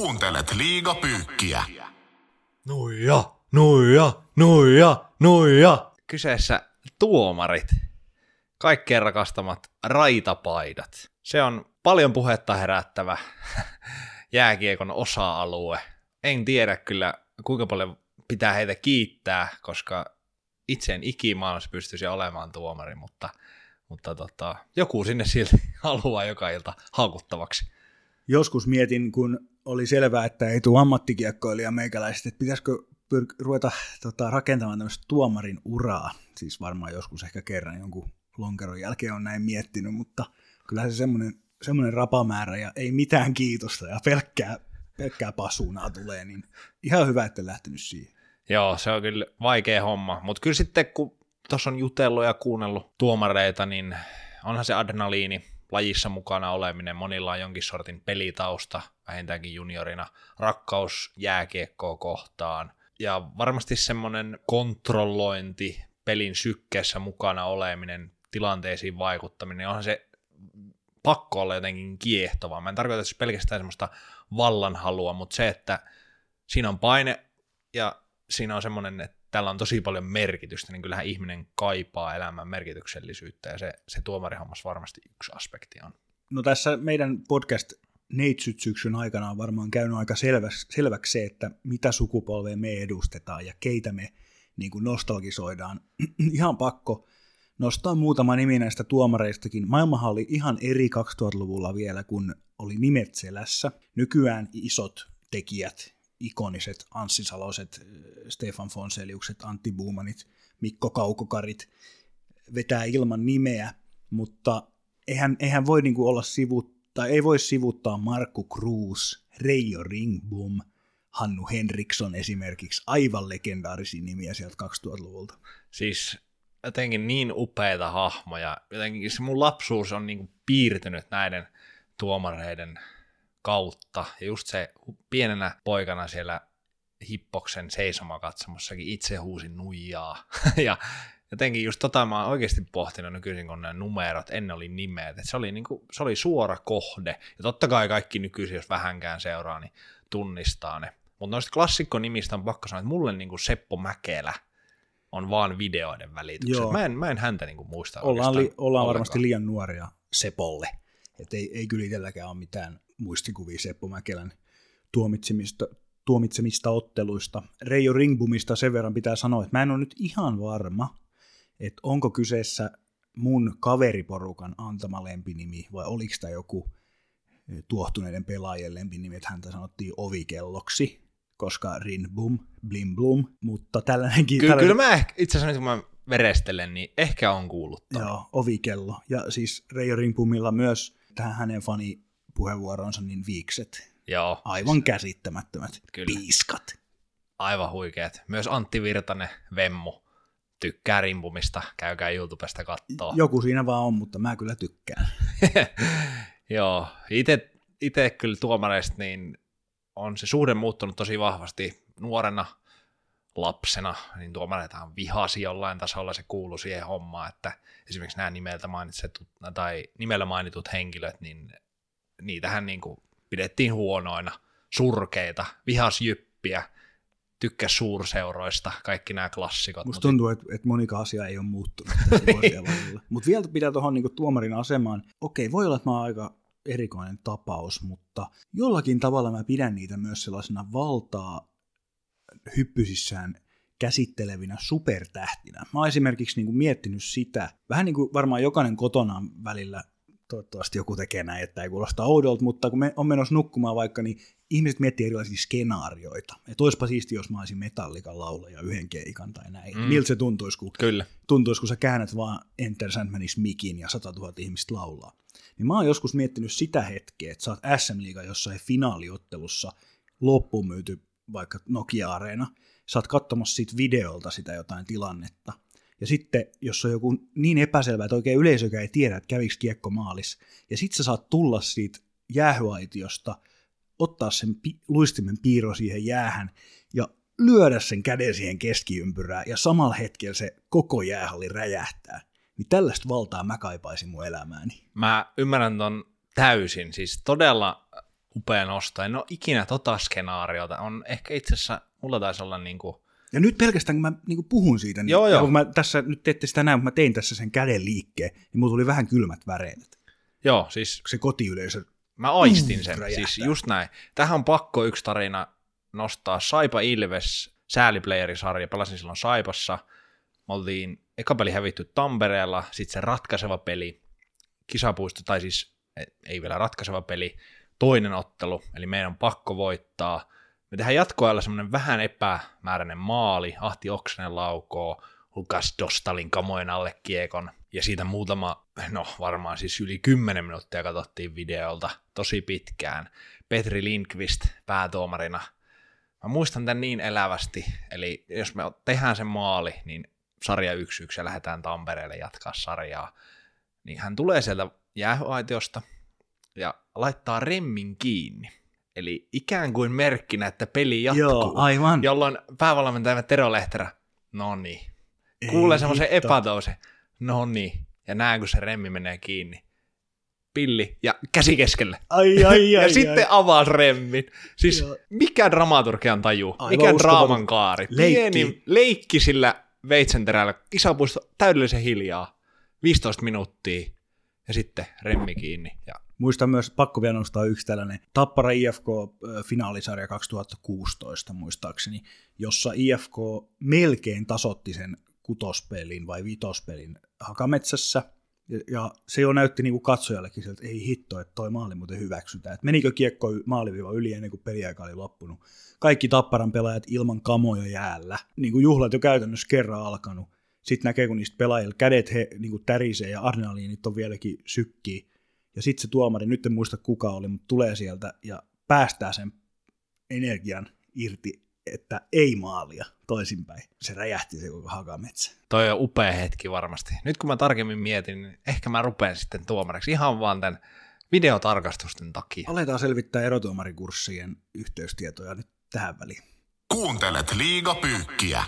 Kuuntelet liigapyykkiä. Nuija, nuija, nuija, nuija. Kyseessä tuomarit. Kaikkien rakastamat raitapaidat. Se on paljon puhetta herättävä jääkiekon osa-alue. En tiedä kyllä, kuinka paljon pitää heitä kiittää, koska itse en ikimaailmassa pystyisi olemaan tuomari, mutta, mutta tota, joku sinne silti haluaa joka ilta haukuttavaksi. Joskus mietin, kun oli selvää, että ei tule ammattikiekkoilija meikäläiset, että pitäisikö pyr- ruveta tota, rakentamaan tämmöistä tuomarin uraa. Siis varmaan joskus ehkä kerran jonkun lonkeron jälkeen on näin miettinyt, mutta kyllä se semmoinen, semmoinen rapamäärä ja ei mitään kiitosta ja pelkkää, pelkkää pasunaa tulee, niin ihan hyvä, että lähtenyt siihen. Joo, se on kyllä vaikea homma, mutta kyllä sitten kun tuossa on jutellut ja kuunnellut tuomareita, niin onhan se adrenaliini lajissa mukana oleminen, monilla on jonkin sortin pelitausta, vähintäänkin juniorina, rakkaus jääkiekkoa kohtaan, ja varmasti semmoinen kontrollointi, pelin sykkeessä mukana oleminen, tilanteisiin vaikuttaminen, onhan se pakko olla jotenkin kiehtovaa. Mä en tarkoita että pelkästään semmoista vallanhalua, mutta se, että siinä on paine ja siinä on semmoinen, että tällä on tosi paljon merkitystä, niin kyllähän ihminen kaipaa elämän merkityksellisyyttä, ja se, se tuomarihammas varmasti yksi aspekti on. No tässä meidän podcast Neitsyt syksyn aikana on varmaan käynyt aika selväksi, selväksi se, että mitä sukupolvea me edustetaan ja keitä me niin kuin nostalgisoidaan. ihan pakko nostaa muutama nimi näistä tuomareistakin. Maailmahan oli ihan eri 2000-luvulla vielä, kun oli nimet selässä. Nykyään isot tekijät, ikoniset Anssi Saloset, Stefan Fonseliukset, Antti Buumanit, Mikko Kaukokarit vetää ilman nimeä, mutta eihän, eihän voi niinku olla sivut, tai ei voi sivuttaa Markku Cruz, Reijo Ringbom, Hannu Henriksson esimerkiksi, aivan legendaarisia nimiä sieltä 2000-luvulta. Siis jotenkin niin upeita hahmoja, jotenkin se mun lapsuus on niinku piirtynyt näiden tuomareiden kautta. Ja just se pienenä poikana siellä Hippoksen seisomakatsomussakin itse huusin nuijaa. ja jotenkin just tota mä oon oikeasti pohtinut nykyisin, kun nämä numerot, ennen oli nimet, että se oli, niinku, se oli suora kohde. Ja totta kai kaikki nykyisin, jos vähänkään seuraa, niin tunnistaa ne. Mutta noista klassikkonimistä on pakko sanoa, että mulle niinku Seppo Mäkelä on vaan videoiden välityksessä. Mä en, mä en häntä niinku muista Ollaan, li, ollaan varmasti liian nuoria Sepolle. Että ei, ei kyllä itselläkään ole mitään muistikuvia Seppo Mäkelän tuomitsemista, tuomitsemista otteluista. Reijo Ringbumista sen verran pitää sanoa, että mä en ole nyt ihan varma, että onko kyseessä mun kaveriporukan antama lempinimi vai oliko tämä joku tuohtuneiden pelaajien lempinimi, että häntä sanottiin ovikelloksi, koska Rinbum, Blimblum, mutta tällainenkin... Kyllä, tällainen... kyllä mä itse asiassa kun mä verestelen, niin ehkä on kuullut. Joo, ovikello. Ja siis Reijo Ringbumilla myös tähän hänen fani puheenvuoronsa, niin viikset. Joo. Aivan käsittämättömät Kyllä. piiskat. Aivan huikeat. Myös Antti Virtanen, Vemmu, tykkää rimpumista, käykää YouTubesta kattoo. Joku siinä vaan on, mutta mä kyllä tykkään. Joo, itse, itse kyllä tuomareista niin on se suhde muuttunut tosi vahvasti nuorena lapsena, niin tuomareitahan vihasi jollain tasolla, se kuului siihen hommaan, että esimerkiksi nämä nimeltä mainitsetut, tai nimellä mainitut henkilöt, niin niitähän niin kuin pidettiin huonoina, surkeita, vihasjyppiä, tykkäs suurseuroista, kaikki nämä klassikot. Musta tuntuu, että, että monika asia ei ole muuttunut. Mutta vielä pitää tuohon niin tuomarin asemaan. Okei, voi olla, että mä oon aika erikoinen tapaus, mutta jollakin tavalla mä pidän niitä myös sellaisena valtaa hyppysissään käsittelevinä supertähtinä. Mä oon esimerkiksi niin kuin miettinyt sitä, vähän niin kuin varmaan jokainen kotona välillä toivottavasti joku tekee näin, että ei kuulosta oudolta, mutta kun me on menossa nukkumaan vaikka, niin ihmiset miettii erilaisia skenaarioita. Että olisipa siisti, jos mä olisin metallikan laulaja yhden keikan tai näin. Mm. Miltä se tuntuisi, kun, Kyllä. tuntuisi, kun sä käännät vaan Enter Sandmanis mikin ja 100 000 ihmistä laulaa. Niin mä oon joskus miettinyt sitä hetkeä, että sä oot SM-liiga jossain finaaliottelussa loppuun myyty vaikka Nokia-areena, sä oot katsomassa siitä videolta sitä jotain tilannetta, ja sitten, jos on joku niin epäselvä, että oikein yleisökään ei tiedä, että kävikö kiekko maalis, ja sitten sä saat tulla siitä jäähyaitiosta, ottaa sen pi- luistimen piiro siihen jäähän ja lyödä sen käden siihen keskiympyrään, ja samalla hetkellä se koko jäähalli räjähtää. Niin tällaista valtaa mä kaipaisin mun elämääni. Mä ymmärrän ton täysin, siis todella upea nosto. En ole ikinä tota skenaariota. On ehkä itse asiassa, mulla taisi olla niin kuin, Ja nyt pelkästään kun mä niin puhun siitä, niin Joo, joo. kun mä tässä, nyt te ette sitä mutta mä tein tässä sen käden liikkeen, niin mulla tuli vähän kylmät väreet. joo, siis Se kotiyleisö, Mä aistin sen, räjähtää. siis just näin. Tähän on pakko yksi tarina nostaa. Saipa Ilves, sääliplayerisarja, pelasin silloin Saipassa. Me oltiin eka peli hävitty Tampereella, sitten se ratkaiseva peli, kisapuisto, tai siis ei vielä ratkaiseva peli, toinen ottelu, eli meidän on pakko voittaa. Me tehdään jatkoajalla semmoinen vähän epämääräinen maali, Ahti Oksanen laukoo, Lukas Dostalin kamojen alle kiekon, ja siitä muutama, no varmaan siis yli 10 minuuttia katsottiin videolta, tosi pitkään. Petri Lindqvist päätuomarina. Mä muistan tämän niin elävästi, eli jos me tehdään se maali, niin sarja 1-1 ja lähdetään Tampereelle jatkaa sarjaa, niin hän tulee sieltä jäähyaitiosta ja laittaa remmin kiinni. Eli ikään kuin merkkinä, että peli jatkuu. joo, aivan. Jolloin päävalmentaja Tero Lehterä, no niin, kuulee semmoisen epätoisen, no niin, ja näen kun se remmi menee kiinni. Pilli ja käsi keskelle. Ai, ai, ja ai, sitten ai. avaa remmin. Siis Joo. mikä dramaturgian taju, Aivan mikä draaman kaari. Leikki. Pieni leikki sillä veitsenterällä, kisapuisto täydellisen hiljaa, 15 minuuttia, ja sitten remmi kiinni. Ja Muistan myös, pakko vielä nostaa yksi tällainen Tappara IFK-finaalisarja 2016 muistaakseni, jossa IFK melkein tasotti sen kutospelin vai vitospelin Hakametsässä. Ja, se jo näytti niin kuin katsojallekin sieltä, että ei hitto, että toi maali muuten hyväksytään. Että menikö kiekko maaliviiva yli ennen kuin peliaika oli loppunut. Kaikki Tapparan pelaajat ilman kamoja jäällä. Niin kuin juhlat jo käytännössä kerran alkanut. Sitten näkee, kun niistä pelaajilla kädet he, niin kuin tärisee ja adrenaliinit on vieläkin sykkii. Ja sitten se tuomari, nyt en muista kuka oli, mutta tulee sieltä ja päästää sen energian irti, että ei maalia toisinpäin. Se räjähti se koko hakametsä. toi on upea hetki varmasti. Nyt kun mä tarkemmin mietin, niin ehkä mä rupean sitten tuomariksi ihan vaan tämän videotarkastusten takia. Aletaan selvittää erotuomarikurssien yhteystietoja nyt tähän väliin. Kuuntelet liigapyykkiä.